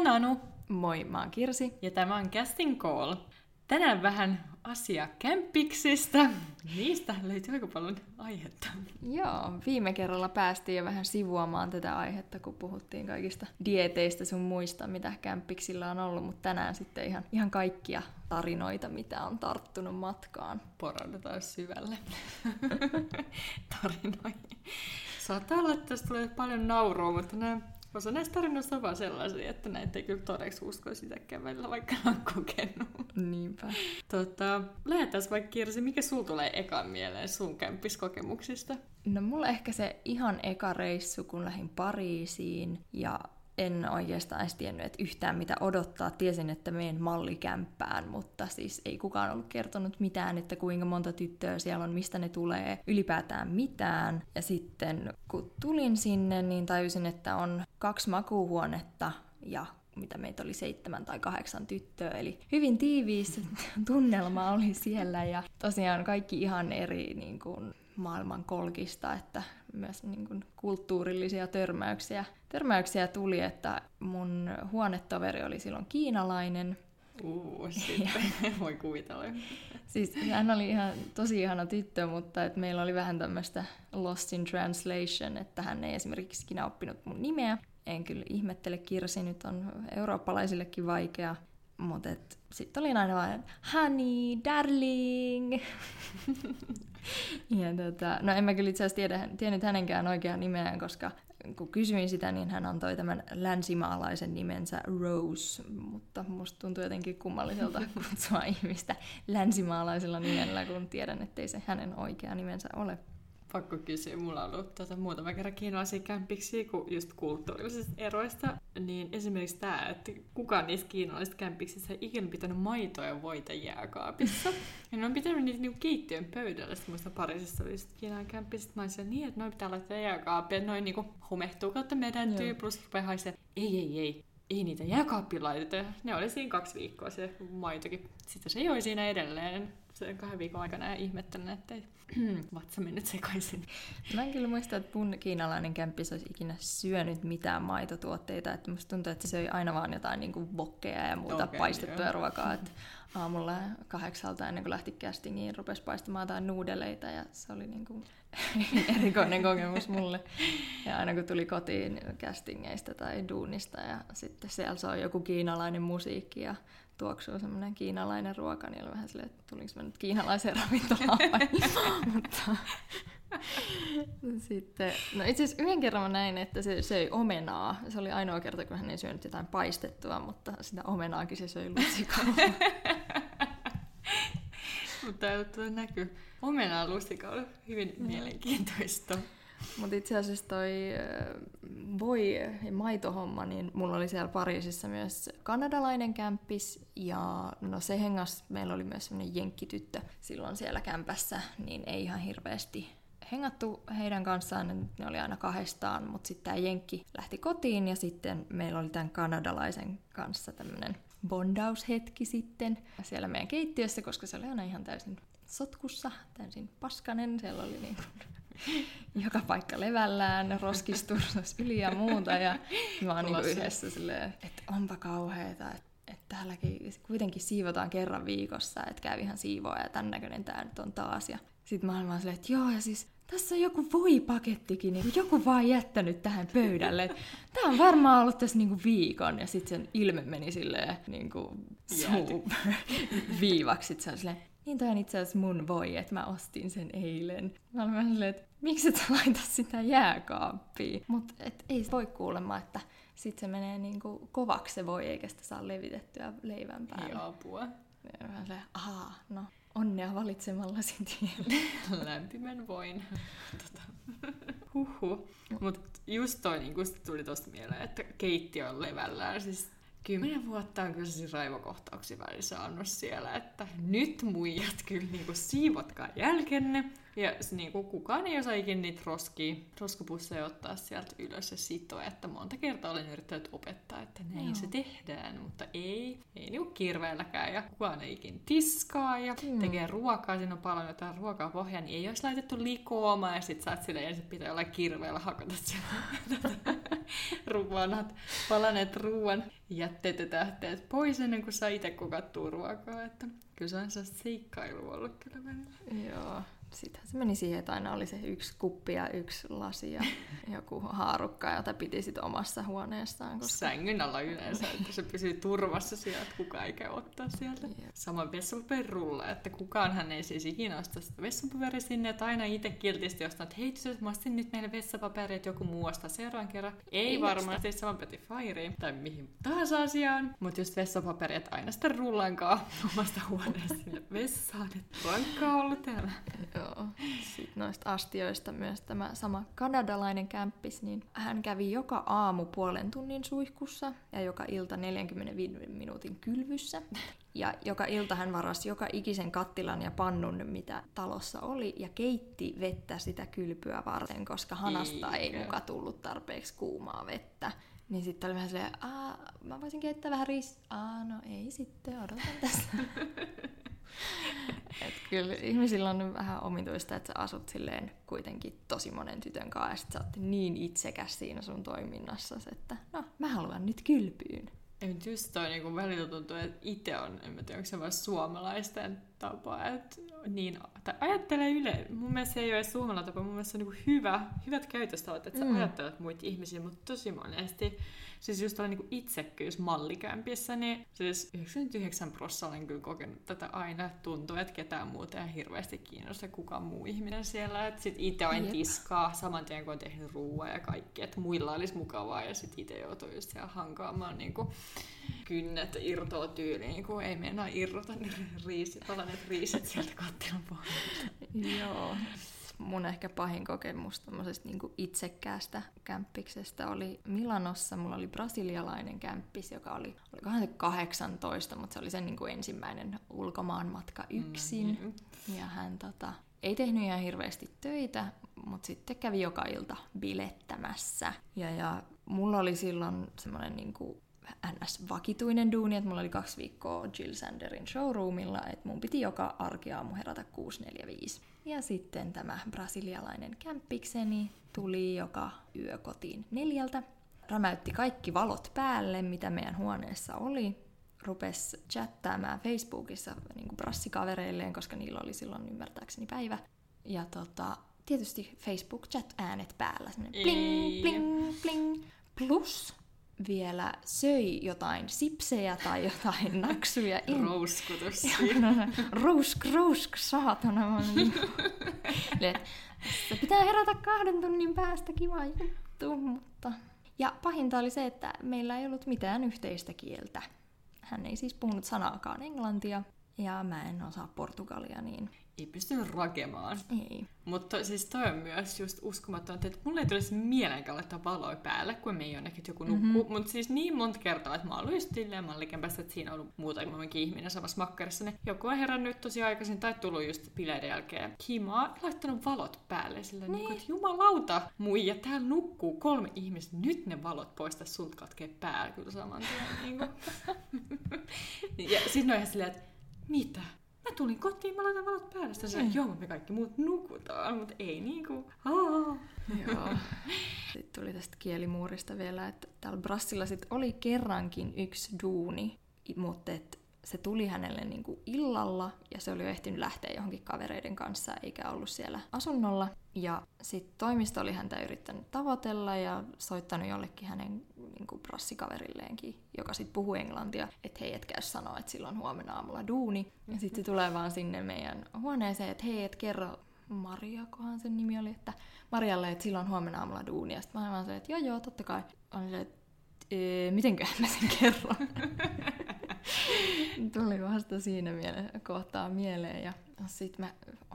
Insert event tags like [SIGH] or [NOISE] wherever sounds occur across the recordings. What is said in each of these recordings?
oon Anu. Moi, mä oon Kirsi. Ja tämä on Casting Call. Tänään vähän asia kämpiksistä. Niistä löytyy aika paljon aihetta. Joo, viime kerralla päästiin jo vähän sivuamaan tätä aihetta, kun puhuttiin kaikista dieteistä sun muista, mitä kämpiksillä on ollut, mutta tänään sitten ihan, ihan kaikkia tarinoita, mitä on tarttunut matkaan. Poraudutaan syvälle [LAUGHS] tarinoihin. Saattaa olla, että tästä tulee paljon naurua, mutta nämä Osa näistä tarinoista on vaan sellaisia, että näitä ei kyllä todeksi usko sitäkään välillä, vaikka on kokenut. Niinpä. Tota, lähdetään vaikka Kirsi, mikä sul tulee ekan mieleen sun kämppiskokemuksista? No mulla ehkä se ihan eka reissu, kun lähdin Pariisiin ja en oikeastaan edes tiennyt, että yhtään mitä odottaa. Tiesin, että menen mallikämppään, mutta siis ei kukaan ollut kertonut mitään, että kuinka monta tyttöä siellä on, mistä ne tulee, ylipäätään mitään. Ja sitten kun tulin sinne, niin tajusin, että on kaksi makuuhuonetta ja mitä meitä oli seitsemän tai kahdeksan tyttöä, eli hyvin tiiviis [LAUGHS] tunnelma oli siellä ja tosiaan kaikki ihan eri niin kuin, maailman kolkista, että myös niin kuin, kulttuurillisia törmäyksiä, törmäyksiä tuli, että mun huonetoveri oli silloin kiinalainen. Uh, [LAUGHS] sitten voi kuvitella. Siis hän oli ihan tosi ihana tyttö, mutta et meillä oli vähän tämmöistä lost in translation, että hän ei esimerkiksi ikinä oppinut mun nimeä. En kyllä ihmettele, Kirsi nyt on eurooppalaisillekin vaikea, mutta sitten oli aina vain, honey, darling. ja tota, no en mä kyllä itse asiassa tiedä, tiennyt hänenkään oikeaa nimeään, koska kun kysyin sitä, niin hän antoi tämän länsimaalaisen nimensä Rose, mutta musta tuntuu jotenkin kummalliselta [LAUGHS] kutsua ihmistä länsimaalaisella nimellä, kun tiedän, ettei se hänen oikea nimensä ole pakko kysyä. Mulla on ollut tuota, muutama kerran kiinalaisia kämpiksi kun just kulttuurillisista eroista. Niin esimerkiksi tämä, että kukaan niistä kiinalaisista kämpiksistä ei ikinä pitänyt maitoa ja voita jääkaapissa. ja ne on pitänyt niitä niinku keittiön pöydällä. Sitten muista Pariisissa oli sitten kiinalainen kämppi. Sitten mä olisin niin, että noin pitää laittaa jääkaapia. Noin niinku homehtuu kautta meidän tyy, plus rupeaa haisee. Ei, ei, ei ei niitä jääkaappiin laiteta. Ne oli siinä kaksi viikkoa se maitokin. Sitten se joi siinä edelleen sen kahden viikon aikana ja ihmettelen, että ei [CLEARS THROAT] vatsa mennyt sekaisin. Mä en kyllä muista, että mun kiinalainen kämppis olisi ikinä syönyt mitään maitotuotteita. Että musta tuntuu, että se söi aina vaan jotain niin kuin vokkeja ja muuta okay, paistettua joo. ruokaa. Että [LAUGHS] aamulla kahdeksalta ennen kuin lähti castingiin, rupesi paistamaan jotain nuudeleita ja se oli niin kuin [LAUGHS] erikoinen kokemus mulle. Ja aina kun tuli kotiin castingeista tai duunista ja sitten siellä soi joku kiinalainen musiikki ja tuoksuu semmoinen kiinalainen ruoka, niin oli vähän silleen, että tulinko mä nyt kiinalaiseen ravintolaan vai? [LAUGHS] [LAUGHS] Mutta [LAUGHS] sitten, no itse asiassa yhden kerran mä näin, että se söi omenaa. Se oli ainoa kerta, kun hän ei syönyt jotain paistettua, mutta sitä omenaakin se söi lusikalla. [LAUGHS] mutta tämä näkyy. Omenaa lusikalla hyvin mielenkiintoista. Mutta itse asiassa toi voi ja maitohomma, niin mulla oli siellä Pariisissa myös kanadalainen kämppis ja no se hengas, meillä oli myös semmoinen jenkkityttö silloin siellä kämpässä, niin ei ihan hirveästi hengattu heidän kanssaan, ne oli aina kahdestaan, mutta sitten tämä Jenkki lähti kotiin ja sitten meillä oli tämän kanadalaisen kanssa tämmöinen bondaushetki sitten siellä meidän keittiössä, koska se oli aina ihan täysin sotkussa, täysin paskanen, siellä oli niin kuin [LAUGHS] joka paikka levällään, roskistus yli ja muuta. Ja mä oon niin yhdessä silleen, että onpa kauheeta, että että täälläkin kuitenkin siivotaan kerran viikossa, että käy ihan siivoa ja tämän näköinen tää nyt on taas. Ja sit mä oon silleen, että joo, ja siis tässä on joku voipakettikin, niin joku vaan jättänyt tähän pöydälle. Tämä on varmaan ollut tässä niinku viikon, ja sitten sen ilme meni silleen niinku viivaksi. Sitten se on silleen, niin toi on itse asiassa mun voi, että mä ostin sen eilen. Mä olen vähän silleen, että miksi et laita sitä jääkaappiin? Mutta ei voi kuulemma, että sit se menee niinku kovaksi se voi, eikä sitä saa levitettyä leivän päälle. Joo, apua. Ja mä silleen, ahaa, no onnea valitsemallasi tien. [LAUGHS] Lämpimän voin. tota. Huhhuh. Mutta just toi niin tuli tosta mieleen, että keittiö on levällään. Siis kymmenen vuotta on kyllä siis raivokohtauksia välillä saanut siellä, että nyt muijat kyllä niinku siivotkaa jälkenne. Ja niinku kukaan ei osaa ikinä niitä roskia, roskapusseja ottaa sieltä ylös ja sitoa, että monta kertaa olen yrittänyt opettaa, että näin Joo. se tehdään, mutta ei, ei niinku kirveelläkään ja kukaan ei ikin tiskaa ja mm. tekee ruokaa, siinä on paljon jotain ruokaa pohjaa, niin ei olisi laitettu likoamaan ja sit sä oot silleen, ensin pitää olla kirveellä hakata vanhat [LAUGHS] palaneet ruoan jätteet ja tähteet pois ennen kuin saa itse kukattua ruokaa, että kyllä se on sellaista seikkailu ollut kyllä välillä. Joo, sitten se meni siihen, että aina oli se yksi kuppi ja yksi lasi ja [LAUGHS] joku haarukka, jota piti sitten omassa huoneessaan. Koska... Sängyn alla yleensä, että se pysyy turvassa sieltä, että kukaan ei käy ottaa sieltä. Yeah. Samoin vessapaperulla, että kukaan hän ei siis ikinä osta sitä vessapaperia sinne, että aina itse kiltisti ostaa, että hei tytöt, mä nyt meille vessapaperia, että joku muu ostaa seuraavan kerran. Ei, ei varmasti saman peti Fairyyn tai mihin tahansa asiaan, mutta just vessapaperia, että aina sitä rullankaa [LAUGHS] omasta huoneesta sinne vessaan, että rankkaa ollut täällä. Joo. Sitten noista astioista myös tämä sama kanadalainen kämppis, niin hän kävi joka aamu puolen tunnin suihkussa ja joka ilta 45 minuutin kylvyssä. Ja joka ilta hän varasi joka ikisen kattilan ja pannun, mitä talossa oli, ja keitti vettä sitä kylpyä varten, koska hanasta ei muka tullut tarpeeksi kuumaa vettä. Niin sitten oli vähän silleen, mä voisin keittää vähän riis... Aa, no ei sitten, odotan tässä. [LAUGHS] [LAUGHS] Et kyllä ihmisillä on vähän omituista, että sä asut silleen kuitenkin tosi monen tytön kanssa ja sit sä oot niin itsekäs siinä sun toiminnassa, että no mä haluan nyt kylpyyn. Ei, just toi niin välillä tuntuu, että itse on, en mä tiedä, onko se vaan suomalaisten tapa, että niin, tai ajattelee yle, mun mielestä se ei ole suomalainen tapa, mun mielestä se on niin hyvä, hyvät käytöstavat, että sä mm. ajattelet muita ihmisiä, mutta tosi monesti siis just tällainen niin itsekkyys mallikämpissä, niin siis 99 prosenttia olen kyllä kokenut tätä aina. Tuntuu, että ketään muuta ei hirveästi kiinnosta kukaan muu ihminen siellä. Että sit itse olen tiskaa saman tien, kun on tehnyt ruoaa ja kaikki, että muilla olisi mukavaa ja sit itse joutuu just siellä hankaamaan niin kuin kynnet irtoa tyyliin, niin kuin ei meinaa irrota ne riisit, palaneet riisit sieltä kattilan pohjalta. Joo mun ehkä pahin kokemus tämmöisestä niin itsekkäästä kämppiksestä oli Milanossa. Mulla oli brasilialainen kämppis, joka oli, olikohan se 18, mutta se oli sen niin kuin ensimmäinen ulkomaanmatka yksin. Mm-hmm. Ja hän tota, ei tehnyt ihan hirveästi töitä, mutta sitten kävi joka ilta bilettämässä. Ja, ja mulla oli silloin semmoinen niin NS-vakituinen duuni, että mulla oli kaksi viikkoa Jill Sanderin showroomilla, että mun piti joka arkiaamu herätä 6.45. Ja sitten tämä brasilialainen kämppikseni tuli joka yö kotiin neljältä. Rämäytti kaikki valot päälle, mitä meidän huoneessa oli. Rupes chattaamaan Facebookissa niin brassikavereilleen, koska niillä oli silloin ymmärtääkseni päivä. Ja tota, tietysti Facebook-chat-äänet päällä. Bling, bling, bling. Plus vielä söi jotain sipsejä tai jotain [LAUGHS] naksuja. Rouskutus. [LAUGHS] rousk, rousk, saatana. [LAUGHS] Se pitää herätä kahden tunnin päästä, kiva juttu. Mutta... Ja pahinta oli se, että meillä ei ollut mitään yhteistä kieltä. Hän ei siis puhunut sanaakaan englantia, ja mä en osaa portugalia, niin ei pystynyt rakemaan. Ei. Mutta siis toi on myös just uskomaton, että mulle ei tulisi mieleenkään laittaa valoja päälle, kun me ei jonnekin joku nukkuu. Mm-hmm. Mutta siis niin monta kertaa, että mä oon ollut silleen mallikämpässä, että siinä on ollut muutakin ihminen samassa makkarissa, niin joku on herännyt tosi aikaisin tai tullut just bileiden jälkeen himaa, laittanut valot päälle sillä niin. niin että jumalauta, muija, täällä nukkuu kolme ihmistä, nyt ne valot poista sulta katkee päällä kyllä saman tien. niin [LAUGHS] ja sitten on ihan silleen, että mitä? Mä tulin kotiin, mä laitan valot päälle. Sitten mm. joo, me kaikki muut nukutaan, mutta ei niinku. Joo. Sitten tuli tästä kielimuurista vielä, että täällä Brassilla sit oli kerrankin yksi duuni, mutta et se tuli hänelle niin kuin illalla ja se oli jo ehtinyt lähteä johonkin kavereiden kanssa eikä ollut siellä asunnolla. Ja sitten toimisto oli häntä yrittänyt tavoitella ja soittanut jollekin hänen niin kuin brassikaverilleenkin, joka sitten puhuu englantia, että hei, et käy sanoa, että silloin huomenna aamulla duuni. Ja sitten se tulee vaan sinne meidän huoneeseen, että hei, et kerro Maria, kohan sen nimi oli, että Marialle, että silloin huomenna aamulla duuni. Ja sitten mä vaan se, että joo joo, totta kai. Oli se, että mitenköhän mä sen kerron. [LAUGHS] Tuli vasta siinä miele- kohtaa mieleen. Ja sitten mä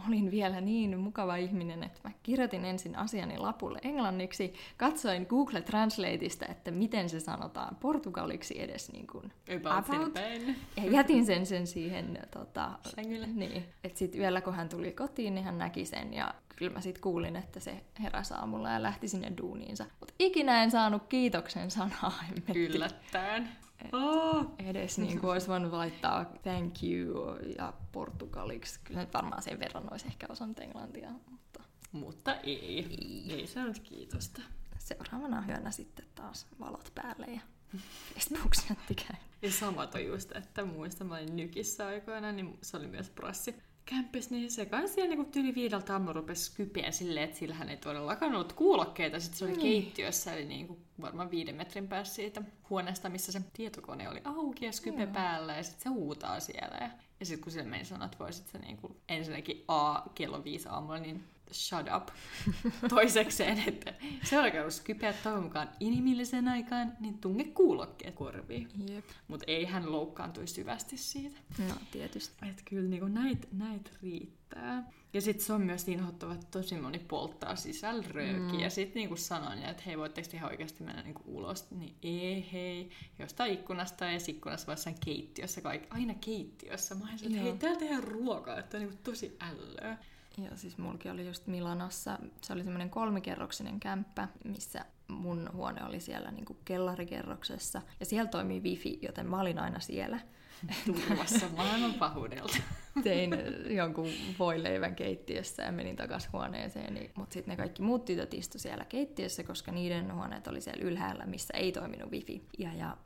olin vielä niin mukava ihminen, että mä kirjoitin ensin asiani lapulle englanniksi, katsoin Google Translateista, että miten se sanotaan portugaliksi edes niin kuin about, about ja jätin sen sen siihen tota, niin, että sitten yöllä kun hän tuli kotiin, niin hän näki sen ja kyllä mä sitten kuulin, että se heräsi aamulla ja lähti sinne duuniinsa. Mutta ikinä en saanut kiitoksen sanaa. Yllättäen. Oh. Edes niin kuin olisi voinut laittaa thank you ja portugaliksi. Kyllä nyt varmaan sen verran olisi ehkä osannut englantia, mutta Mutta ei. Ei, ei se nyt kiitosta. seuraavana yönä sitten taas valot päälle ja Facebook-chatti käy. Ja sama just, että muistan, mä olin nykissä aikoina, niin se oli myös prassi kämppis, niin se kanssa siellä niinku tyyli viideltä aamulla rupesi kypeä silleen, että sillähän ei todellakaan ollut kuulokkeita. Sitten se oli Niin. keittiössä, eli niinku varmaan viiden metrin päässä siitä huoneesta, missä se tietokone oli auki ja skype Joo. päällä, ja sitten se huutaa siellä. Ja, ja sitten kun sille meni sanoa, että voisit sä niinku ensinnäkin A, kello viisi aamulla, niin shut up. [LAUGHS] Toisekseen, että seuraavaksi jos kypeät toivon mukaan inhimillisen aikaan, niin tunge kuulokkeet korviin. Jep. Mutta ei hän loukkaantui syvästi siitä. No tietysti. Että kyllä niinku näitä näit riittää. Ja sitten se on myös niin hottava, että tosi moni polttaa sisällä röökiä. Mm. Ja sitten niinku sanoin, että hei, voitteko te ihan oikeasti mennä niinku ulos? Niin ei, hei. Jostain ikkunasta ja ikkunassa vai jossain keittiössä. Kaik- aina keittiössä. Mä olin että hei, täällä tehdään ruokaa, että on niinku tosi ällöä. Ja siis mulki oli just Milanossa, se oli semmoinen kolmikerroksinen kämppä, missä mun huone oli siellä niinku kellarikerroksessa. Ja siellä toimii wifi, joten mä olin aina siellä. [LAUGHS] Turvassa maailman pahuudelta. Tein jonkun voileivän keittiössä ja menin takaisin huoneeseen. Mutta sitten ne kaikki muut tytöt istu siellä keittiössä, koska niiden huoneet oli siellä ylhäällä, missä ei toiminut wifi. Ja, ja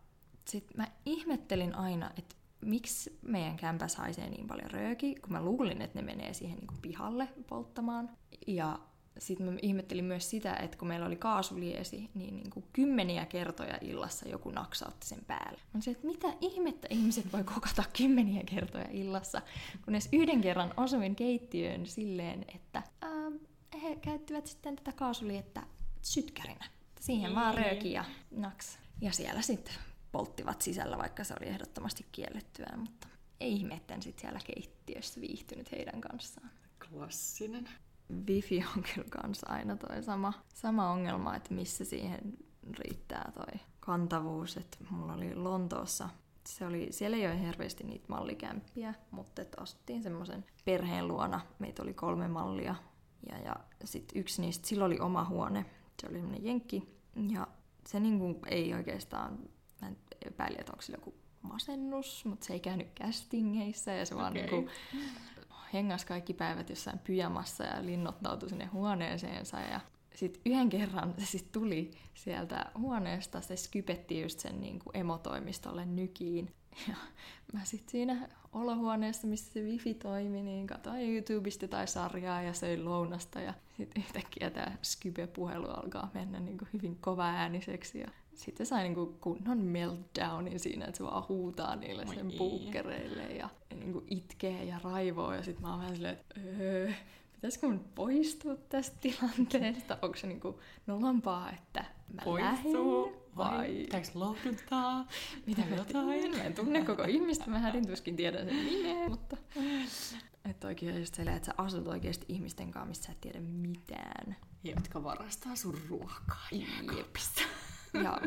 sitten mä ihmettelin aina, että miksi meidän kämpäs haisee niin paljon rööki, kun mä luulin, että ne menee siihen niin pihalle polttamaan. Ja sitten mä ihmettelin myös sitä, että kun meillä oli kaasuliesi, niin, niin kuin kymmeniä kertoja illassa joku naksautti sen päälle. Mä se, että mitä ihmettä ihmiset voi kokata kymmeniä kertoja illassa, kunnes yhden kerran osuin keittiöön silleen, että ää, he käyttivät sitten tätä kaasuliettä sytkärinä. Siihen vaan Niin. rööki ja naks. Ja siellä sitten polttivat sisällä, vaikka se oli ehdottomasti kiellettyä, mutta ei ihme, sitten siellä keittiössä viihtynyt heidän kanssaan. Klassinen. Wifi on [LAUGHS] kyllä kans aina toi sama, sama ongelma, että missä siihen riittää toi kantavuus. Että mulla oli Lontoossa, se oli, siellä ei ole hirveästi niitä mallikämppiä, mutta et asuttiin semmoisen perheen luona. Meitä oli kolme mallia ja, ja sitten yksi niistä, sillä oli oma huone. Se oli semmoinen jenkki ja se niinku ei oikeastaan, mä en epäili, että onko sillä joku masennus, mutta se ei käynyt castingeissa ja se vaan Okei. niinku hengas kaikki päivät jossain pyjamassa ja linnoittautui sinne huoneeseensa. Ja sitten yhden kerran se sit tuli sieltä huoneesta, se skypetti just sen niin kuin emotoimistolle nykiin. Ja mä sitten siinä olohuoneessa, missä se wifi toimi, niin katsoin YouTubesta tai sarjaa ja söin lounasta. Ja sitten yhtäkkiä tämä Skype-puhelu alkaa mennä niin kuin hyvin kovaääniseksi. Ja sitten sai niin kuin kunnon meltdownin siinä, että se vaan huutaa niille Oi sen ei. puukkereille ja, niin kuin itkee ja raivoo. Ja sitten mä oon vähän silleen, että öö, pitäisikö mun poistua tästä tilanteesta? Onko se niin kuin nolompaa, että mä Poistuu lähden vai vai pitääkö lohduttaa? [LAUGHS] mitä mä jotain? Mä en tunne koko ihmistä, mä hädin tuskin tiedän sen nimeä, mutta... Että oikein just silleen, että sä asut oikeasti ihmisten kanssa, missä sä et tiedä mitään. Jotka varastaa sun ruokaa jääkaapista. Ja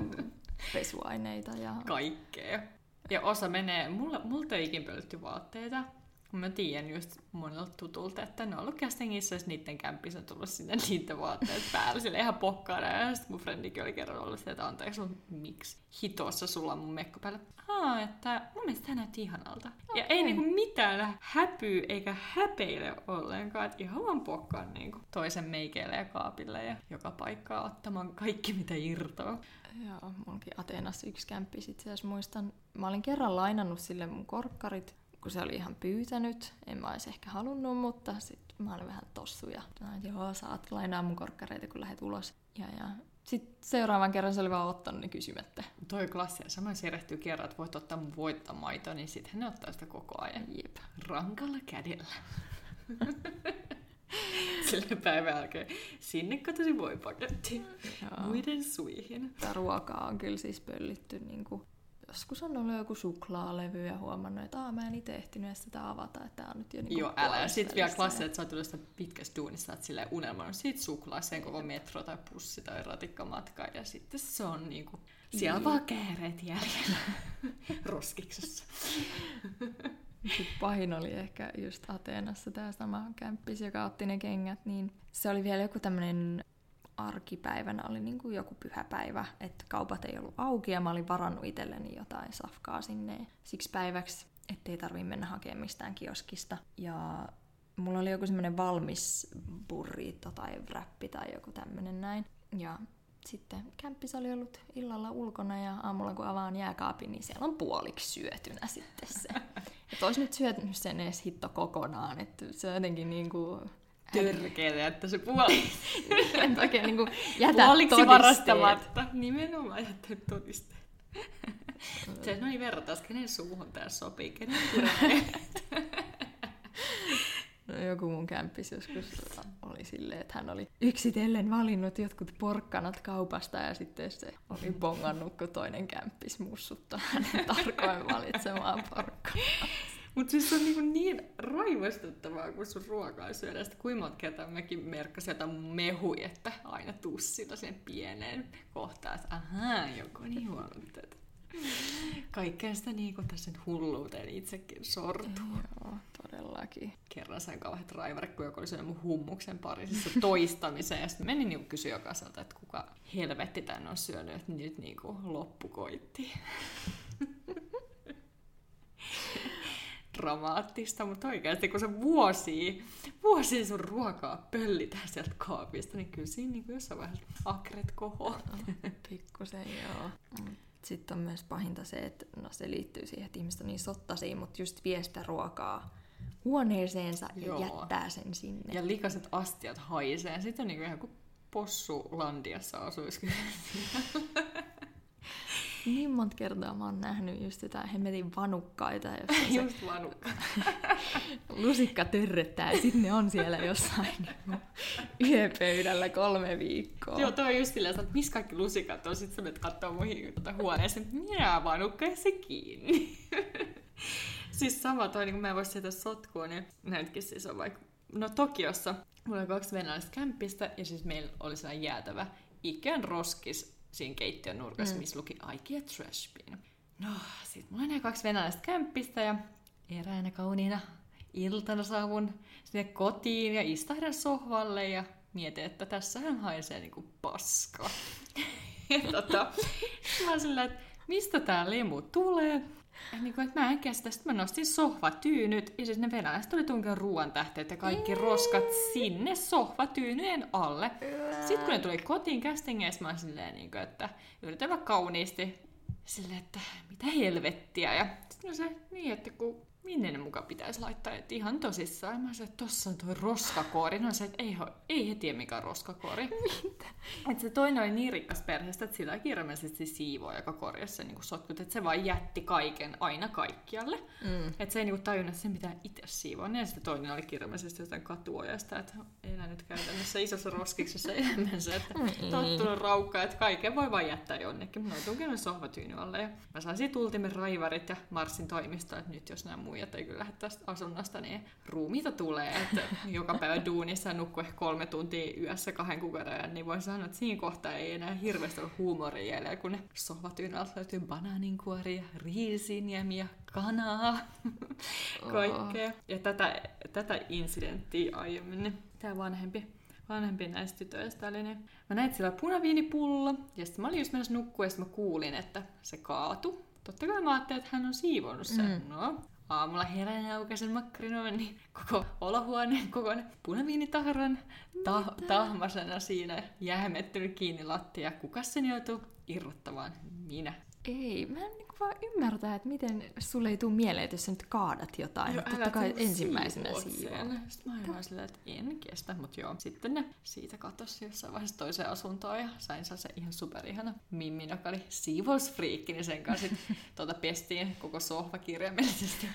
pesuaineita ja... Kaikkea. Ja osa menee, mulla, multa ei ikin pölytty vaatteita. Mä tiedän just monelta tutulta, että ne on ollut castingissa, jos niiden kämpissä on tullut sinne niiden vaatteet päällä. Sille ihan pokkaana. Ja sitten mun frendikin oli kerran ollut sitä, että anteeksi, mutta miksi hitossa sulla on mun mekko päällä? Aa, että mun mielestä tämä näytti ihanalta. Ja ei niinku mitään häpyy eikä häpeile ollenkaan. Että ihan vaan pokkaan niinku toisen meikeille ja kaapille ja joka paikkaa ottamaan kaikki mitä irtoaa. Joo, munkin Ateenassa yksi kämppi asiassa muistan. Mä olin kerran lainannut sille mun korkkarit, kun se oli ihan pyytänyt. En mä olisi ehkä halunnut, mutta sitten mä olin vähän tossu ja sanoin, että joo, saat lainaa mun korkkareita, kun lähdet ulos. Ja, ja sitten seuraavan kerran se oli vaan ottanut ne kysymättä. Toi klassia. Samoin se erehtyy kerran, että voit ottaa mun voittamaitoa, niin sitten ne ottaa sitä koko ajan. Jep. Rankalla kädellä. [LAUGHS] Sillä päivän jälkeen sinne katosi voipaketti. Joo. Muiden suihin. Tätä ruokaa on kyllä siis pöllitty niin kuin, joskus on ollut joku suklaalevy ja huomannut, että Aa, mä en itse ehtinyt sitä avata, että tää on nyt jo niin Joo, älä. Ja sitten vielä klassia, että sä oot sitä pitkästä duunista, että silleen unelmoinut siitä suklaaseen koko metro tai pussi tai ratikkamatka. Ja sitten se on niinku, siellä Niin. vaan kääreet jäljellä [LAUGHS] roskiksessa. Sitten [LAUGHS] pahin oli ehkä just Ateenassa tämä sama kämppis, joka otti ne kengät, niin se oli vielä joku tämmöinen arkipäivänä oli niin kuin joku pyhäpäivä, että kaupat ei ollut auki ja mä olin varannut itselleni jotain safkaa sinne siksi päiväksi, ettei tarvii mennä hakemaan mistään kioskista. Ja mulla oli joku semmoinen valmis burrito tai wrappi tai joku tämmönen näin. Ja sitten kämppis oli ollut illalla ulkona ja aamulla kun avaan jääkaapin, niin siellä on puoliksi syötynä sitten se. [LAUGHS] Että olisi nyt syötynyt sen edes hitto kokonaan, että se on jotenkin niin kuin Törkeetä, että se puoli... [LAUGHS] en oikein niin kuin jätä Puoliksi varastamatta. Nimenomaan jättänyt todisteet. Se, no niin, verrataan, kenen suuhun tää sopii, kenen. [LAUGHS] No, joku mun kämppis joskus oli silleen, että hän oli yksitellen valinnut jotkut porkkanat kaupasta ja sitten se oli bongannut, kun toinen kämppis mussuttaa hänen tarkoin valitsemaan porkkanaa. [LAUGHS] Mutta siis se on niin, niin raivostuttavaa, kun sun ruokaa syödään. Sitten kuinka monta kertaa mäkin merkkasin jotain mehuja, että aina tussilla sen pieneen kohtaan, että ahaa, joku on niin huomannut tätä. Kaikkea sitä niin kuin tässä nyt hulluuteen itsekin sortuu. Joo, todellakin. Kerran sain kauheat raivarit, kun joku oli syönyt mun hummuksen parissa toistamiseen. Ja sitten menin niin kysyä jokaiselta, että kuka helvetti tän on syönyt, että nyt niin kuin loppu koitti. [LAUGHS] dramaattista, mutta oikeasti kun se vuosi, vuosi sun ruokaa pöllitään sieltä kaapista, niin kyllä siinä niin jossain vaiheessa akret koho. [LAUGHS] Pikkusen joo. Sitten on myös pahinta se, että no se liittyy siihen, että ihmiset on niin sottaisia, mutta just vie sitä ruokaa huoneeseensa ja Joo. jättää sen sinne. Ja likaset astiat haisee. Sitten on niin ihan kuin possu Landiassa asuisi kyllä. [LAUGHS] Niin monta kertaa mä oon nähnyt just jotain hemmetin vanukkaita, jossa se Just vanukka. [LAUGHS] lusikka törröttää ja sitten ne on siellä jossain niinku yöpöydällä kolme viikkoa. Joo, toi on just silleen, että missä kaikki lusikat on. Sitten sä menet kattoo muihin tuota huoneeseen, että minä vanukka ja se kiinni. [LAUGHS] siis sama toi, niin kun mä en voi sieltä sotkua, niin näytkin siis on vaikka... No Tokiossa mulla oli kaksi venäläistä kämppistä ja siis meillä oli sellainen jäätävä Ikean roskis siinä keittiön nurkassa, mm. missä luki Ikea Trash Bin. No, sit mulla on kaksi venäläistä kämppistä ja eräänä kauniina iltana saavun sinne kotiin ja istahdan sohvalle ja mietin, että tässähän haisee niinku paskaa. [LAUGHS] ja tota, mä oon sillä, että mistä tää lemu tulee? Niin kuin, että mä en kestä. Sitten mä nostin sohvatyynyt ja siis ne venäläiset oli tunkenut ruoan tähteet ja kaikki roskat sinne sohvatyynyjen alle. Sitten kun ne tuli kotiin kästingeessä, mä oon silleen, niin kuin, että yritän kauniisti silleen, että mitä helvettiä. Ja sitten mä sanoin, niin, että kun minne ne mukaan pitäisi laittaa, että ihan tosissaan. Mä sanoin, että tossa on tuo roskakoori. No se, että ei, ho- ei he tiedä mikä on roskakoori. Mitä? Että se toinen oli niin rikas perheestä, että sillä kirjaimellisesti siivoo, joka korjasi sen niin sotkut, että se vaan jätti kaiken aina kaikkialle. Mm. Että se ei niinku tajunnut, että sen pitää itse siivoa. Ja sitten toinen oli kirjaimellisesti jotain katuojasta, että elää nyt käytännössä isossa roskiksessa elämänsä, [LAUGHS] että tottunut raukka, että kaiken voi vaan jättää jonnekin. Mä oon käynyt sohvatyyny alle ja mä sain siitä ultimen raivarit ja marssin toimistoon, että nyt jos nämä muijat ei kyllä lähde tästä asunnosta, niin ruumiita tulee. Että joka päivä duunissa ja nukkuu ehkä kolme tuntia yössä kahden kuukauden ajan, niin voin sanoa, että siinä kohtaa ei enää hirveästi ole huumoria jäljellä, kun ne sohvatyyny alta löytyy banaaninkuoria, riisiniemiä, kanaa, kaikkea. Ja tätä, tätä incidenttiä aiemmin, niin tämä vanhempi, vanhempi näistä tytöistä oli, niin mä näin, sillä oli punaviinipullo, ja sitten mä olin just menossa nukkua, ja mä kuulin, että se kaatu. Totta kai mä ajattelin, että hän on siivonnut sen. Mm. No, aamulla herään ja aukaisen makkarinoin, niin koko olohuoneen kokoinen punaviinitahran ta- tahmasena siinä jähmettynyt kiinni lattia. Kuka sen joutuu irrottamaan? Minä. Ei, mä en niinku vaan ymmärtää, että miten sulle ei tule mieleen, että jos sä nyt kaadat jotain. Joo, Totta älä kai ensimmäisenä siivoa. Sitten mä olin vaan silleen, että en kestä, mutta joo. Sitten ne siitä katosi jossain vaiheessa toiseen asuntoon ja sain se ihan superihana Mimmin, joka oli siivousfriikki, niin sen kanssa sit, [LAUGHS] tuota pestiin koko sohva kirjaimellisesti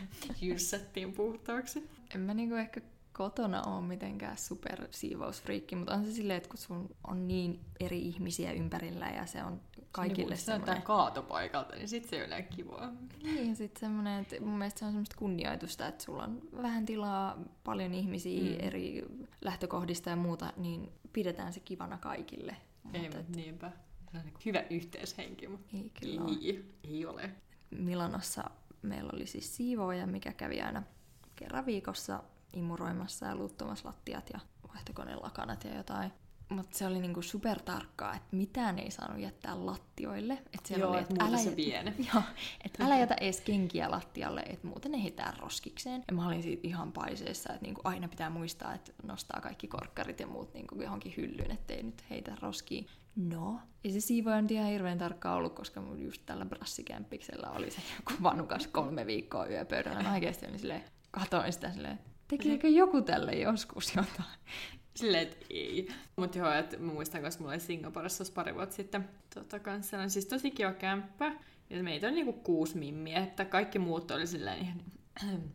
jyssättiin puhtaaksi. En mä niinku ehkä kotona ole mitenkään super siivousfriikki, mutta on se silleen, että kun sun on niin eri ihmisiä ympärillä ja se on kaikille niin, semmoinen... kaatopaikalta, niin sit se ei ole kivaa. Niin, sit semmoinen, että mun mielestä se on semmoista kunnioitusta, että sulla on vähän tilaa, paljon ihmisiä Mm. eri lähtökohdista ja muuta, niin pidetään se kivana kaikille. Ei, Mutta mutta niinpä. Se on niin hyvä yhteishenki, mutta ei kyllä ei, ei ole. Milanossa meillä oli siis siivooja, mikä kävi aina kerran viikossa imuroimassa ja luuttumassa lattiat ja vaihtokoneen lakanat ja jotain. mutta se oli niinku supertarkkaa, että mitään ei saanut jättää lattioille. Että siellä Joo, oli, et älä, se viene. [LAUGHS] Joo, että älä jätä edes kenkiä lattialle, että muuten ne heitää roskikseen. Ja mä olin siitä ihan paiseessa, että niinku aina pitää muistaa, että nostaa kaikki korkkarit ja muut niinku johonkin hyllyyn, ettei nyt heitä roskiin. No, ei se siivoja nyt ihan hirveän tarkka ollut, koska mun just tällä brassikämppiksellä oli se joku vanukas kolme viikkoa yöpöydällä. Mä oikeasti olin silleen, katoin sitä silleen, tekeekö joku tälle joskus jotain? Silleen, että ei. Mutta joo, että mä muistan, koska mulla oli Singaporessa pari vuotta sitten tota, kanssa. On siis tosi kiva kämppä. Ja meitä on niinku kuusi mimmiä, että kaikki muut oli silleen ihan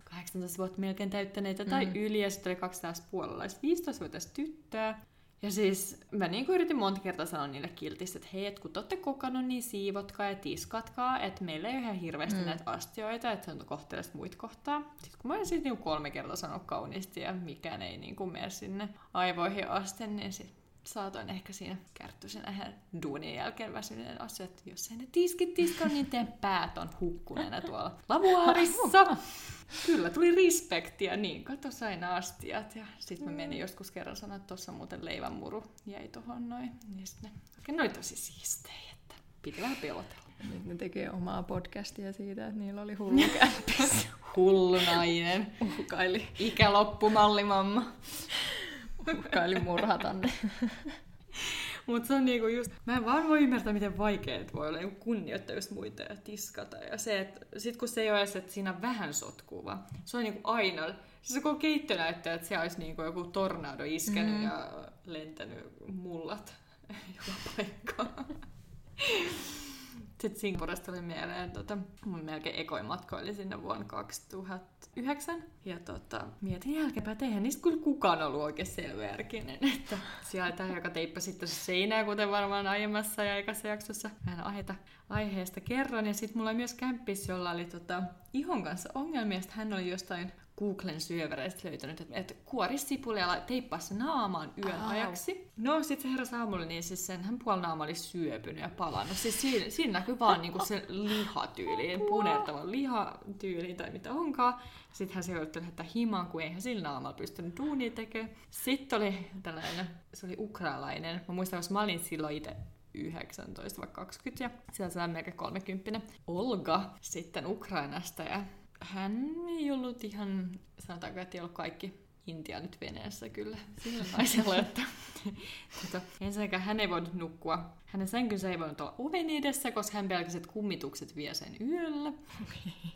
18 vuotta melkein täyttäneitä tai Mm. yli, ja sitten oli kaksi taas puolalaista 15-vuotiaista tyttöä. Ja siis mä niinku yritin monta kertaa sanoa niille kiltisti, että hei, et kun te olette kokannut, niin siivotkaa ja tiskatkaa, että meillä ei ole ihan hirveästi Mm. näitä astioita, että se on kohteellista muita kohtaa. Sitten kun mä olin siis niinku kolme kertaa sanonut kauniisti ja mikään ei niinku mene sinne aivoihin asti, niin sit saatoin ehkä siinä kärttyisen ihan duunin jälkeen väsyneen asia, että jos ei ne tiskit tiskaa, niin teidän päät on hukkuneena tuolla lavuaarissa. [LAUGHS] Kyllä, tuli respektiä, niin kato sain astiat. Ja sitten mä menin joskus kerran sanoa, että tuossa muuten leivänmuru jäi tohon noin. Niin sitten ne, oikein ne oli tosi siistejä, että piti vähän pelotella. Nyt ne tekee omaa podcastia siitä, että niillä oli hullu kämppis. [LAUGHS] Hullu nainen. Uhkaili, Ikä loppu, mallimamma. Uhkaili murhata ne. Mutta se on niinku just, mä en vaan voi ymmärtää, miten vaikeet voi olla niinku kunnioittaa just muita ja tiskata. Ja se, että sit kun se ei ole edes, että siinä on vähän sotkuva, se on niinku aina, siis koko keitto näyttää, että siellä olisi niinku joku tornado iskenyt mm. ja lentänyt mullat [LAUGHS] joka paikkaan. Sitten Singaporesta oli mieleen, tota, mun melkein ekoin matka oli sinne vuonna 2009. Ja tota, mietin jälkeenpäin, että eihän niistä kyllä kukaan ollut oikein selväjärkinen. Että sieltä, joka teippasi sitten se seinää, kuten varmaan aiemmassa ja ekassa jaksossa. Vähän aiheesta, aiheesta kerran. Ja sitten mulla oli myös kämppis, jolla oli tota, ihon kanssa ongelmia. Sitten hän oli jostain Googlen syövereistä löytänyt, että, että kuori sipulia ja teippaa se naamaan yön Au. ajaksi. No sitten se herra aamulla, niin siis sen hän puoli naama oli syöpynyt ja palannut. Siis siinä, siinä näkyy vaan niinku se lihatyyli, punertava lihatyyli tai mitä onkaan. Sitten hän se joutui lähettää himaan, kun eihän sillä naamalla pystynyt duunia tekemään. Sitten oli tällainen, se oli ukraalainen. Mä muistan, koska mä olin silloin itse 19 vai 20 ja sieltä se melkein 30. Olga sitten Ukrainasta ja hän ei ollut ihan, sanotaanko, että ei ollut kaikki Intia nyt veneessä kyllä sillä naisella, että tota, ensinnäkään hän ei voinut nukkua. Hänen sänkynsä ei voinut olla oven edessä, koska hän pelkäsi, että kummitukset vie sen yöllä.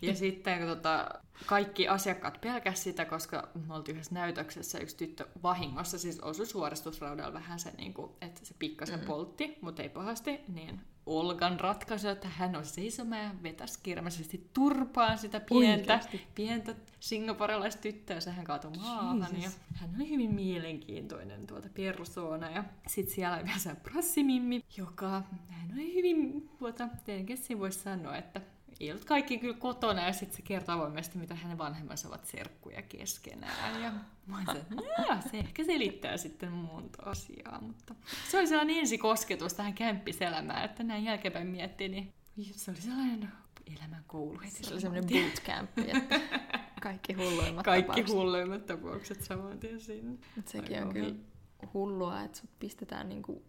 Ja [LAUGHS] sitten tota, kaikki asiakkaat pelkäsivät sitä, koska me oltiin yhdessä näytöksessä yksi tyttö vahingossa, siis osui suoristusraudalla vähän se, niin kuin, että se pikkasen Mm. poltti, mutta ei pahasti, niin Olgan ratkaisu, että hän on seisomaan ja vetäisi kirjallisesti turpaan sitä pientä, Oikeasti? pientä singaporelaista tyttöä, sehän kaatui maahan. Ja hän oli hyvin mielenkiintoinen tuota persoona. Ja sitten siellä oli vielä se prassimimmi, joka hän oli hyvin, tuota, tietenkin siinä voisi sanoa, että ei ollut kaikki kyllä kotona ja sitten se kertoo avoimesti, mitä hänen vanhemmansa ovat serkkuja keskenään. Ja mä olin se, että "Jaa, se ehkä selittää sitten monta asiaa, mutta se oli sellainen ensikosketus tähän kämppiselämään, että näin jälkeenpäin miettii, niin se oli sellainen elämän koulu heti. Se oli tien. bootcamp, että kaikki hulluimmat Kaikki tapaukset. hulluimmat tapaukset saman tien sinne. Mut sekin Aika on kyllä hullua, että sut pistetään niinku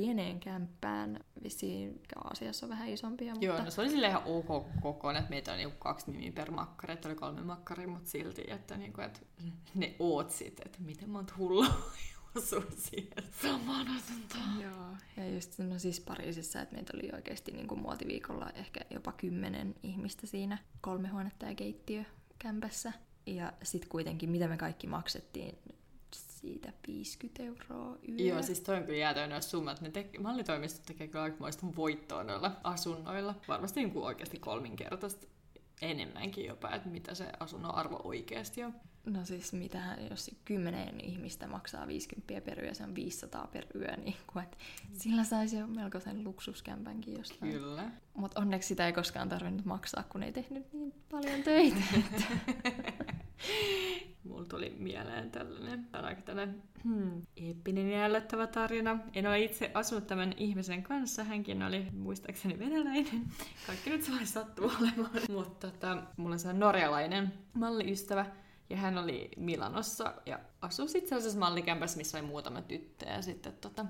pieneen kämppään. Vissiin mikä Aasiassa on vähän isompia, mutta... Joo, no se oli silleen ihan ok kokoinen, että meitä on niinku kaksi nimiä per makkari, että oli kolme makkaria, mutta silti, että, niinku, että ne ootsit, että miten monta hullua [LAUGHS] osuu siihen samaan asuntoon. Joo, ja just no siis Pariisissa, että meitä oli oikeasti niin kuin muotiviikolla ehkä jopa kymmenen ihmistä siinä, kolme huonetta ja keittiö kämpässä. Ja sitten kuitenkin, mitä me kaikki maksettiin, siitä 50 euroa yö. Joo, siis toi on kyllä jäätöinen noissa summat. Ne te- mallitoimistot tekee kyllä aikamoista voittoa noilla asunnoilla. Varmasti niin kuin oikeasti kolminkertaista enemmänkin jopa, että mitä se asunnon arvo oikeasti on. No siis mitähän, jos kymmenen ihmistä maksaa 50 per yö, se on 500 per yö, niin kuin, että sillä saisi jo melkoisen luksuskämpänkin jostain. Kyllä. Mutta onneksi sitä ei koskaan tarvinnut maksaa, kun ei tehnyt niin paljon töitä. [LAUGHS] Mulla tuli mieleen tällainen, tämä on aika tällainen hmm, eeppinen ja ällöttävä tarina. En ole itse asunut tämän ihmisen kanssa, hänkin oli muistaakseni venäläinen. Kaikki nyt se sattuu olemaan. [LAUGHS] Mutta tota, mulla on sellainen norjalainen malliystävä, Ja hän oli Milanossa ja asui sitten sellaisessa mallikämpässä, missä oli muutama tyttö. Ja sitten tota,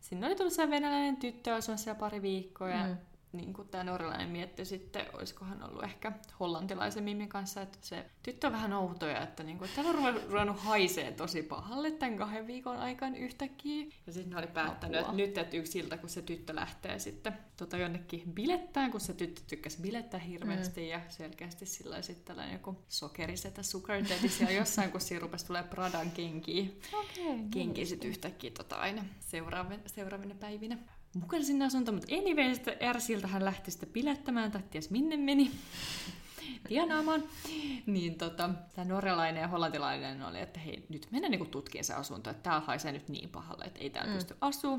sinne oli tullut se venäläinen tyttö asumassa siellä pari viikkoa. Ja mm niin kuin tämä norjalainen mietti sitten, olisikohan ollut ehkä hollantilaisen mimin kanssa, että se tyttö on vähän outoja, että, niin kuin, täällä on ruvennut haisee tosi pahalle tämän kahden viikon aikaan yhtäkkiä. Ja sitten ne oli päättänyt, Apua. että nyt että yksi ilta, kun se tyttö lähtee sitten tota jonnekin bilettään, kun se tyttö tykkäsi bilettää hirveästi mm. ja selkeästi sillä sitten tällainen joku sokerisetä sugar daddy siellä jossain, kun siinä rupesi tulee Pradan kenkiä. Okay, kenkiä sitten yhtäkkiä tota aina seuraavina, seuraavina päivinä mukana sinne asuntoon, mutta anyway, Ersiltä hän lähti sitten pilettämään, tai ties minne meni tienaamaan. Niin tota, tämä norjalainen ja hollantilainen oli, että hei, nyt mennään niinku tutkimaan se asunto, että täällä haisee nyt niin pahalle, että ei täällä mm. pysty asua.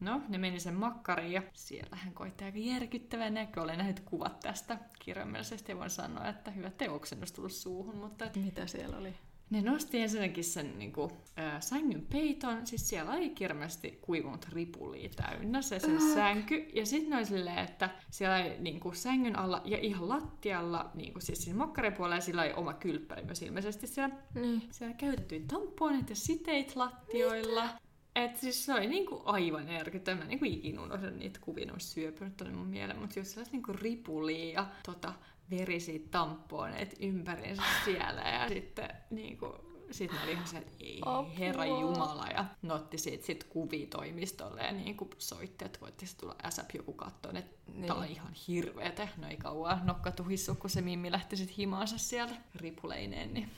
No, ne meni sen makkariin ja siellä hän koitti aika järkyttävää näkö. Olen nähnyt kuvat tästä kirjaimellisesti ja voin sanoa, että hyvä teoksennus tullut suuhun, mutta... Mitä siellä oli? Ne nosti ensinnäkin sen niin kuin, äh, sängyn peiton, siis siellä oli kirjallisesti kuivunut ripuli täynnä se sen äh. sänky. Ja sitten oli silleen, että siellä oli niin kuin, sängyn alla ja ihan lattialla, niin kuin, siis siinä makkaripuolella, sillä oli oma kylppäri myös ilmeisesti siellä. Mm. Siellä käytettiin tamponeet ja siteit lattioilla. Mitä? Et siis se oli niinku aivan järkyttävä. Mä niinku ikin unohdan niitä kuvia, ne olisi syöpynyt tonne mun mieleen. Mutta just sellaista niinku ripulia ja tota, verisiä tamponeet ympäriinsä siellä ja sitten niin kuin, sitten oli ihan se, että ei, Apua. herra Jumala, ja notti siitä sit kuvia toimistolle ja niin kuin soitti, että voitte tulla äsäp joku kattoon, että niin. tämä on ihan hirveetä. No ei kauan nokka tuhissu, kun se Mimmi lähti sitten himaansa sieltä ripuleineen, niin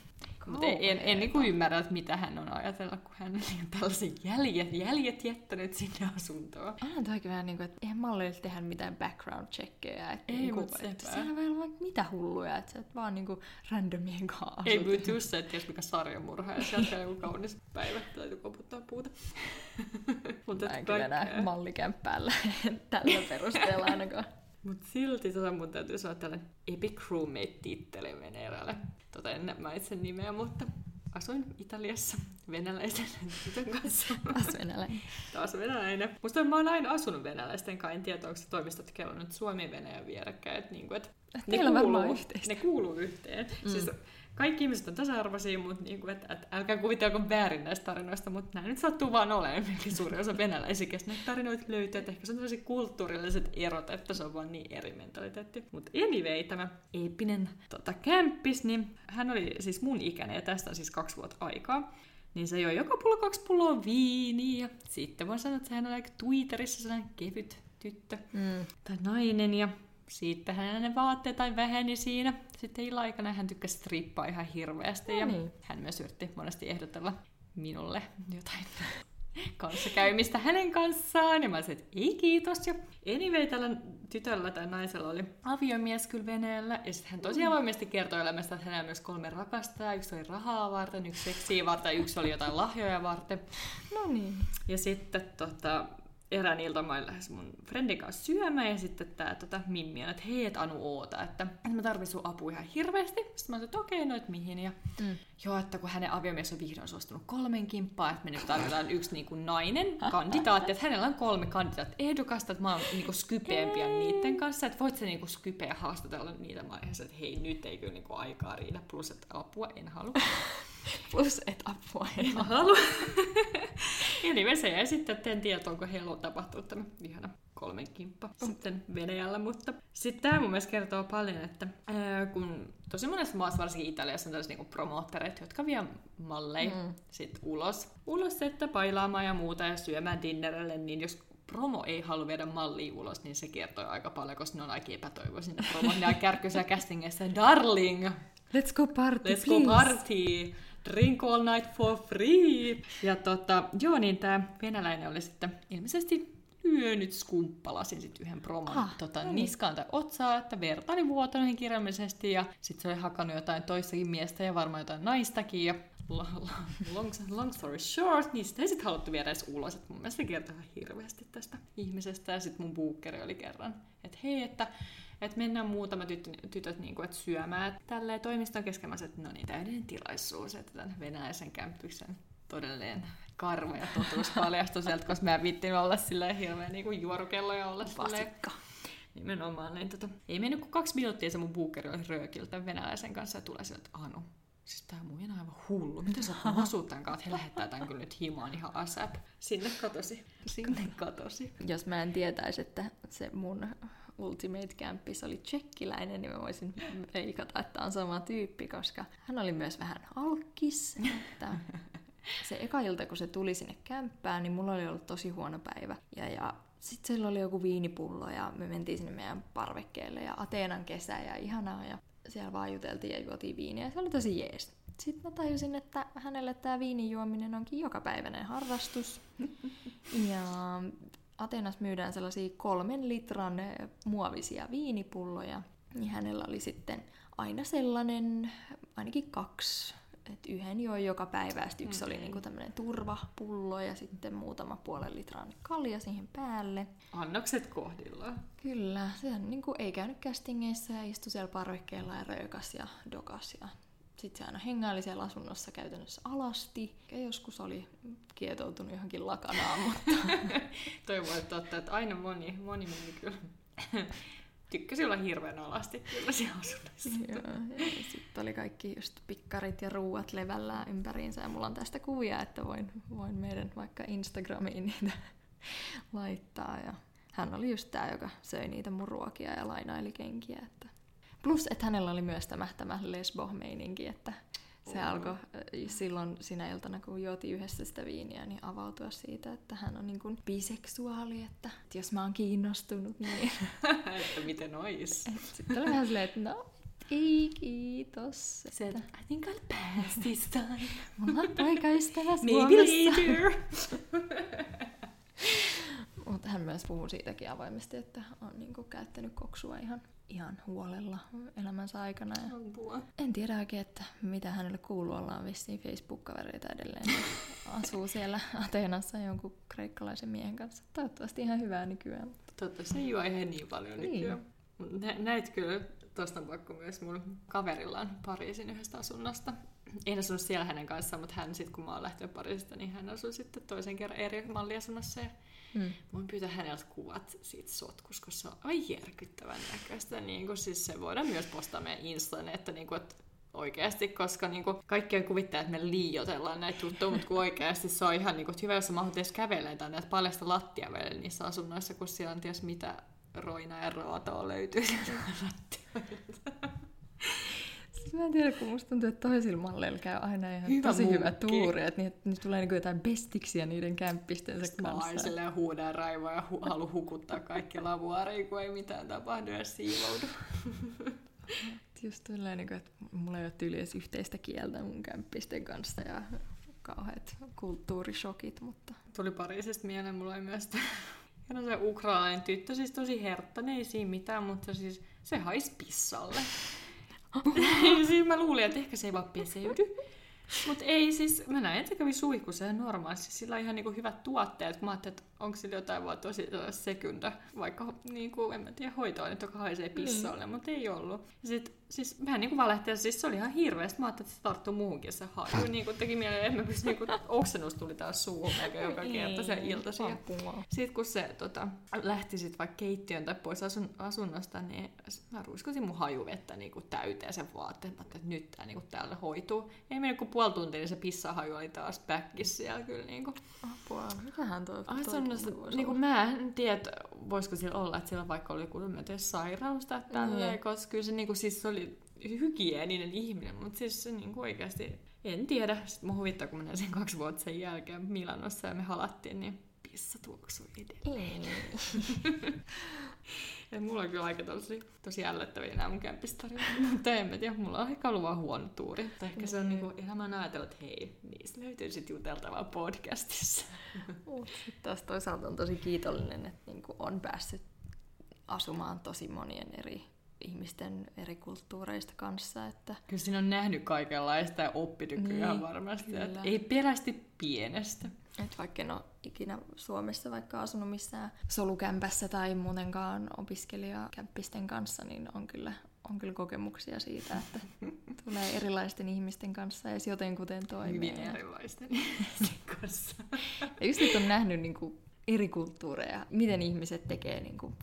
mutta en, en, en niin ymmärrä, että mitä hän on ajatella, kun hän on tällaiset jäljet, jäljet jättänyt sinne asuntoon. Onhan toikin vähän niin kuin, että eihän Malli tehdä mitään background checkejä. Että ei, niin mutta että siellä on vielä vaikka mitä hulluja, että sä et vaan niin kuin randomien kanssa Ei, mutta just se, että ties mikä sarjamurha ja sieltä joku kaunis päivä täytyy koputtaa puuta. mutta Mä en kyllä näe mallikämppäällä [LAUGHS] tällä perusteella ainakaan. Mutta silti tota mun täytyy sanoa tällainen Epic Roommate-titteli Veneeralle. Tota en mainitse nimeä, mutta asuin Italiassa venäläisen tytön kanssa. [LAUGHS] Taas venäläinen. Taas venäläinen. Musta mä oon aina asunut venäläisten kanssa. En tiedä, onko se toimistot kellonut Suomi ja Venäjän vierekkäin. Että niinku, et ne, kuuluu, ne kuuluu yhteen. Mm. Siis kaikki ihmiset on tasa-arvoisia, mutta niin kuin, että, että älkää kuvitelko väärin näistä tarinoista, mutta näin nyt sattuu vaan olemaan. Suuri osa venäläisiä, näitä tarinoita löytyy, että ehkä se on tällaiset kulttuurilliset erot, että se on vaan niin eri mentaliteetti. Mutta anyway, tämä eeppinen tota, kämppis, niin hän oli siis mun ikäinen ja tästä on siis kaksi vuotta aikaa. Niin se joi joka pullo kaksi pulloa viiniä. Ja sitten voin sanoa, että hän oli aika Twitterissä sellainen kevyt tyttö mm. tai nainen. Ja siitä hänen vaatteita väheni siinä. Sitten illanaikana hän tykkäsi strippaa ihan hirveästi no ja niin. hän myös yritti monesti ehdotella minulle jotain [LAUGHS] kanssakäymistä hänen kanssaan. Ja mä olisin, että ei kiitos. Ja anyway, tällä tytöllä tai naisella oli aviomies kyllä veneellä. Ja sitten hän tosiaan mm. avoimesti kertoi elämästä, että hänellä on myös kolme rakastaa. Yksi oli rahaa varten, yksi seksiä varten, yksi oli jotain lahjoja varten. No niin. Ja sitten tota, erään iltamaan lähes mun friendin kanssa syömään ja sitten tää tota, Mimmi on, että hei, et Anu oota, että, että mä tarvitsen sun apua ihan hirveästi. Sitten mä sanoin, että okei, okay, no et mihin. Ja mm. joo, että kun hänen aviomies on vihdoin suostunut kolmen kimppaan, että me nyt tarvitaan yksi niin kuin nainen kandidaatti, että hänellä on kolme kandidaat ehdokasta, että mä oon niin kuin skypeempiä niiden kanssa, että voit sä niin kuin skypeä haastatella niitä. vaiheessa, että hei, nyt ei kyllä niin kuin aikaa riitä, plus että apua en halua. Plus, et apua en halua. Eli se jäi sitten, että en tiedä, onko heillä on tapahtunut tämä ihana kolmen kimppa sitten Venäjällä, mutta sitten tämä mun mielestä kertoo paljon, että ää, kun tosi monessa maassa, varsinkin Italiassa, on tällaiset niinku promoottereita, jotka vie malleja mm. sit ulos, ulos että pailaamaan ja muuta ja syömään dinnerille, niin jos promo ei halua viedä mallia ulos, niin se kertoo aika paljon, koska ne on aika epätoivoisia ne promot. Ne on kärkyisiä castingissa, darling, Let's go party, Let's please. go party! Drink all night for free! Ja tota, joo, niin tämä venäläinen oli sitten ilmeisesti lyönyt skumppalasin sitten yhden promon ah, tota, no niin. niskaan tai otsaa, että verta oli vuotanut kirjallisesti ja sitten se oli hakannut jotain toistakin miestä ja varmaan jotain naistakin ja long, long story short, niin sitä ei sitten haluttu viedä edes ulos. Et mun mielestä kertoo hirveästi tästä ihmisestä ja sitten mun buukkeri oli kerran, että hei, että että mennään muutama tyttö, tytöt niin kuin, että syömään. Tälleen toimiston keskemässä, että no niin, täydellinen tilaisuus, että tämän venäläisen kämppyksen todellinen karma ja totuus paljastui sieltä, koska mä vittin olla silleen hirveän niin kuin juorukello ja olla silleen... Nimenomaan. Niin, tota, ei mennyt kuin kaksi minuuttia se mun buukeri oli röökiltä venäläisen kanssa ja tulee sieltä, Anu, Siis tää muija on aivan hullu. Mitä sä oot [LAUGHS] asut tän kanssa? He lähettää tän kyllä nyt himaan ihan asap. Sinne katosi. Sinne katosi. Jos mä en tietäisi, että se mun Ultimate Campis oli tsekkiläinen, niin mä voisin veikata, että on sama tyyppi, koska hän oli myös vähän alkkis. Että [LAUGHS] se eka ilta, kun se tuli sinne kämppään, niin mulla oli ollut tosi huono päivä. Ja, ja sitten siellä oli joku viinipullo ja me mentiin sinne meidän parvekkeelle ja Ateenan kesä ja ihanaa ja siellä vaan juteltiin ja juotiin viiniä ja se oli tosi jees. Sitten mä tajusin, että hänelle tämä viinin juominen onkin jokapäiväinen harrastus. [LAUGHS] Ja Atenas myydään sellaisia kolmen litran muovisia viinipulloja. Niin hänellä oli sitten aina sellainen, ainakin kaksi et yhden joi joka päivä, ja yksi okay. oli niinku tämmöinen turvapullo ja sitten muutama puolen litran kalja siihen päälle. Annokset kohdillaan. Kyllä, sehän niinku ei käynyt kästingeissä ja istui siellä parvekkeella ja röökas ja dokas ja sitten se aina hengaili siellä asunnossa käytännössä alasti. Ja joskus oli kietoutunut johonkin lakanaan, mutta... [LAUGHS] Toivon, että totta, että aina moni, moni meni kyllä tykkäsi olla hirveän alasti kyllä siellä asunnossa. Sitten oli kaikki just pikkarit ja ruuat levällään ympäriinsä ja mulla on tästä kuvia, että voin, voin meidän vaikka Instagramiin niitä laittaa. Ja hän oli just tämä, joka söi niitä mun ruokia ja lainaili kenkiä. Että... Plus, että hänellä oli myös tämä, tämä lesbo-meininki, että se oh. alkoi silloin sinä iltana, kun juotiin yhdessä sitä viiniä, niin avautua siitä, että hän on niin kuin biseksuaali, että, että jos mä oon kiinnostunut, niin... [LAUGHS] että miten ois? Sitten oli vähän silleen, että no, ei kiitos. Se, että... I think I'll pass this time. Mulla on poikaystävä Maybe later. [LAUGHS] Mutta hän myös puhuu siitäkin avoimesti, että on niinku käyttänyt koksua ihan ihan huolella elämänsä aikana. Ja en tiedä oikein, että mitä hänelle kuuluu. Ollaan vissiin Facebook-kavereita edelleen. [LAUGHS] Asuu siellä Ateenassa jonkun kreikkalaisen miehen kanssa. Toivottavasti ihan hyvää nykyään. Toivottavasti ei juo ihan niin paljon niin. nykyään. Nä, näit kyllä, tuosta on pakko myös mun kaverillaan Pariisin yhdestä asunnosta. En asunut siellä hänen kanssaan, mutta hän sitten kun mä oon lähtenyt Pariisista, niin hän asui sitten toisen kerran eri malliasunnossa. Ja Mm. Voin pyytää häneltä kuvat siitä sotkusta, koska se on aivan järkyttävän näköistä. Niin kuin, siis se voidaan myös postaa meidän Instaan, että, niin kuin, että oikeasti, koska niin kuin, kaikki kuvittaa, että me liioitellaan näitä juttuja, mutta kun oikeasti se on ihan niin kuin, hyvä, jos sä mahdut edes kävelemään tai näitä paljasta lattia vielä niissä asunnoissa, kun siellä on ties mitä roina ja raatoa löytyy [LAUGHS] Mä en tiedä, kun musta tuntuu, että toisilla malleilla käy aina ihan hyvä tosi munkki. hyvä tuuri, että niitä, niitä tulee niin jotain bestiksiä niiden kämppistensä Sitten kanssa. Sitten silleen huudaa raivoa ja hu- halu hukuttaa kaikki lavuaariin, kun ei mitään tapahdu ja siivoudu. Just tälleen, niin että mulla ei ole tyyli edes yhteistä kieltä mun kämppisten kanssa ja kauheat kulttuurishokit, mutta... Tuli Pariisista mieleen, mulla oli myös ja se ukraalainen tyttö, siis tosi herttainen, ei siinä mitään, mutta siis se haisi pissalle. Siis mä luulin, että ehkä se ei vaan peseydy. Mutta ei siis, mä näin, että se kävi suihkussa ihan normaalisti. Sillä on ihan niinku hyvät tuotteet, kun mä ajattelin, että onko sillä jotain vaan tosi sekunda, vaikka niinku, en mä tiedä, hoitoa joka haisee pissalle, mm. mutta ei ollut. Ja sit siis vähän niinku valehtelin, siis se oli ihan hirveästi. Mä ajattelin, että se tarttuu muuhunkin se haju. Niinku teki mieleen, että mä pystyn, niinku, oksennus tuli taas suuhun melkein joka kerta se iltaisin. Sitten kun se tota, lähti sit vaikka keittiön tai pois asun, asunnosta, niin mä ruiskutin mun hajuvettä niinku täyteen sen vaatteen. Mä että nyt tää niinku täällä hoituu. Ei mene kuin puoli tuntia, niin se pissahaju oli taas backissa siellä kyllä. Niinku. Apua, mitähän toi, toi niinku, mä en tiedä, voisiko sillä olla, että sillä vaikka oli joku sairaus tai tälleen, mm. koska kyllä se niinku, siis se oli hygieninen ihminen, mutta siis se niin oikeasti, en tiedä. Sitten mun huvittaa, kun näin sen kaksi vuotta sen jälkeen Milanossa ja me halattiin, niin pissa tuoksui edelleen. [LAUGHS] ja mulla on kyllä aika tosi, tosi ällöttäviä nämä mun kämpistarinat, [LAUGHS] mutta en mä tiedä, mulla on ehkä ollut vaan huono tuuri. Tai ehkä se on niin kuin, ihan mä ajatellut, että hei, niistä löytyy sitten juteltavaa podcastissa. [LAUGHS] Sitten taas toisaalta on tosi kiitollinen, että niin kuin on päässyt asumaan tosi monien eri ihmisten eri kulttuureista kanssa. Että... Kyllä siinä on nähnyt kaikenlaista ja oppinut niin, kyllä varmasti. Että ei perästi pienestä. Et vaikka en ole ikinä Suomessa vaikka asunut missään solukämpässä tai muutenkaan opiskelijakämppisten kanssa, niin on kyllä, on kyllä kokemuksia siitä, että [LAUGHS] tulee erilaisten ihmisten kanssa ja jotenkuten toimii. Hyvin erilaisten [LAUGHS] ihmisten kanssa. ja just, että on nähnyt niin kuin eri kulttuureja, miten ihmiset tekee niin kuin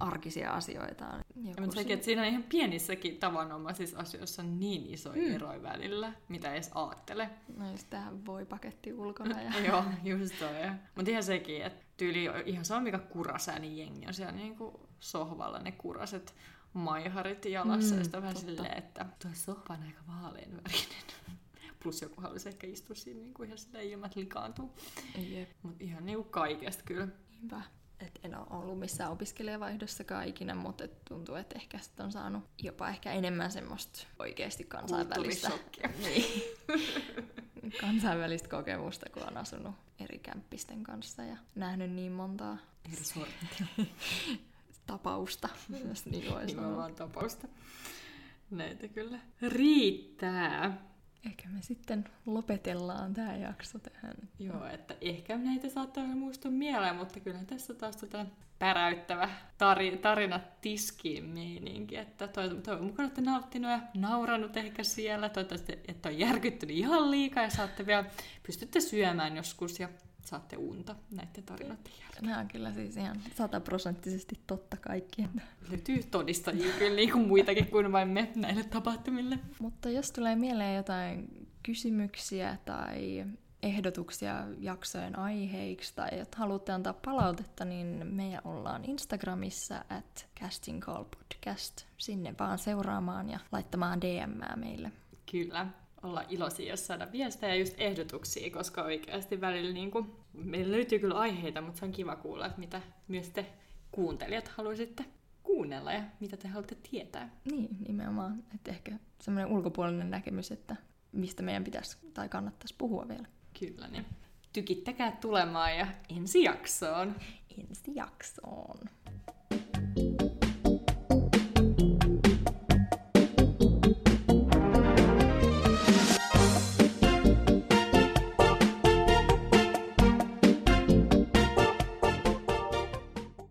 arkisia asioita. Ja mutta sekin, että siinä on ihan pienissäkin tavanomaisissa asioissa on niin iso mm. ero välillä, mitä edes aattele. No just tähän voi paketti ulkona. Ja... [LAUGHS] Joo, just toi. Mutta ihan sekin, että tyyli ihan sama mikä kurasää, niin jengi on siellä niinku sohvalla ne kuraset maiharit jalassa. Mm, ja sitten vähän silleen, että tuo sohva on aika vaaleanvärinen. [LAUGHS] Plus joku haluaisi ehkä istua siinä niinku ihan silleen ilman, että likaantuu. Mutta ihan niinku kaikesta kyllä. Niinpä et en ole ollut missään opiskelijavaihdossakaan ikinä, mutta et tuntuu, että ehkä sit on saanut jopa ehkä enemmän semmoista oikeasti kansainvälistä, [LAUGHS] niin, [LAUGHS] kansainvälistä kokemusta, kun on asunut eri kämppisten kanssa ja nähnyt niin montaa eri sorttia [LAUGHS] tapausta, jos niin voi sanoa. tapausta. Näitä kyllä riittää. Ehkä me sitten lopetellaan tämä jakso tähän. Joo, että ehkä näitä saattaa muistua mieleen, mutta kyllä tässä taas tota päräyttävä tari, tarina tiskiin meininki. Että toivon, toivon mukaan olette nauttinut ja nauranut ehkä siellä. Toivottavasti että on järkyttynyt ihan liikaa ja saatte vielä, pystytte syömään joskus ja saatte unta näiden tarinoiden jälkeen. Nämä on kyllä siis ihan sataprosenttisesti totta kaikki. Löytyy todistajia kyllä niin kuin muitakin kuin vain me näille tapahtumille. Mutta jos tulee mieleen jotain kysymyksiä tai ehdotuksia jaksojen aiheiksi tai että haluatte antaa palautetta, niin me ollaan Instagramissa at Casting Call Podcast. Sinne vaan seuraamaan ja laittamaan DM meille. Kyllä olla iloisia, jos saada viestejä ja just ehdotuksia, koska oikeasti välillä niin kuin, meillä löytyy kyllä aiheita, mutta se on kiva kuulla, että mitä myös te kuuntelijat haluaisitte kuunnella ja mitä te haluatte tietää. Niin, nimenomaan. Että ehkä semmoinen ulkopuolinen näkemys, että mistä meidän pitäisi tai kannattaisi puhua vielä. Kyllä, niin tykittäkää tulemaan ja ensi jaksoon. Ensi jaksoon.